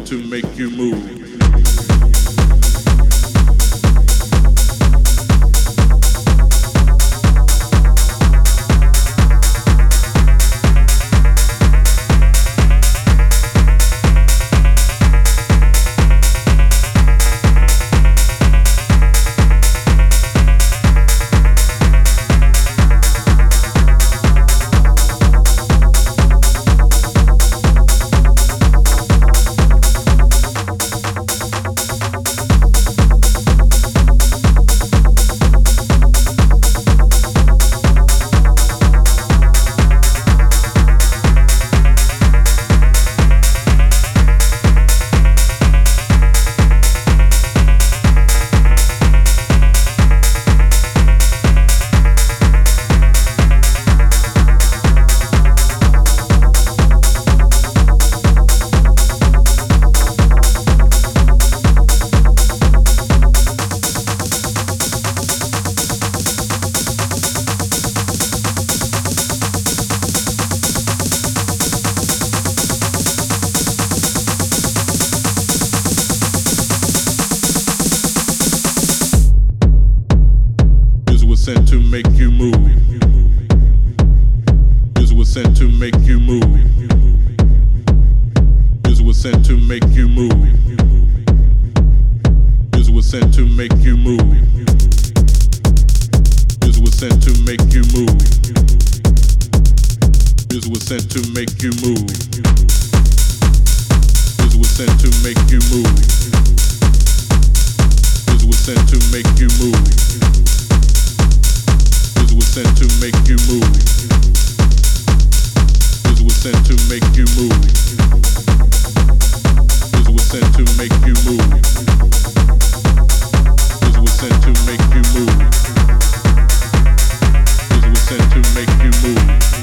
to make you move. sent to make you move. Was sent to make you move. Was sent to make you move. Was sent to make you move. Was sent to make you move. Was sent to make you move.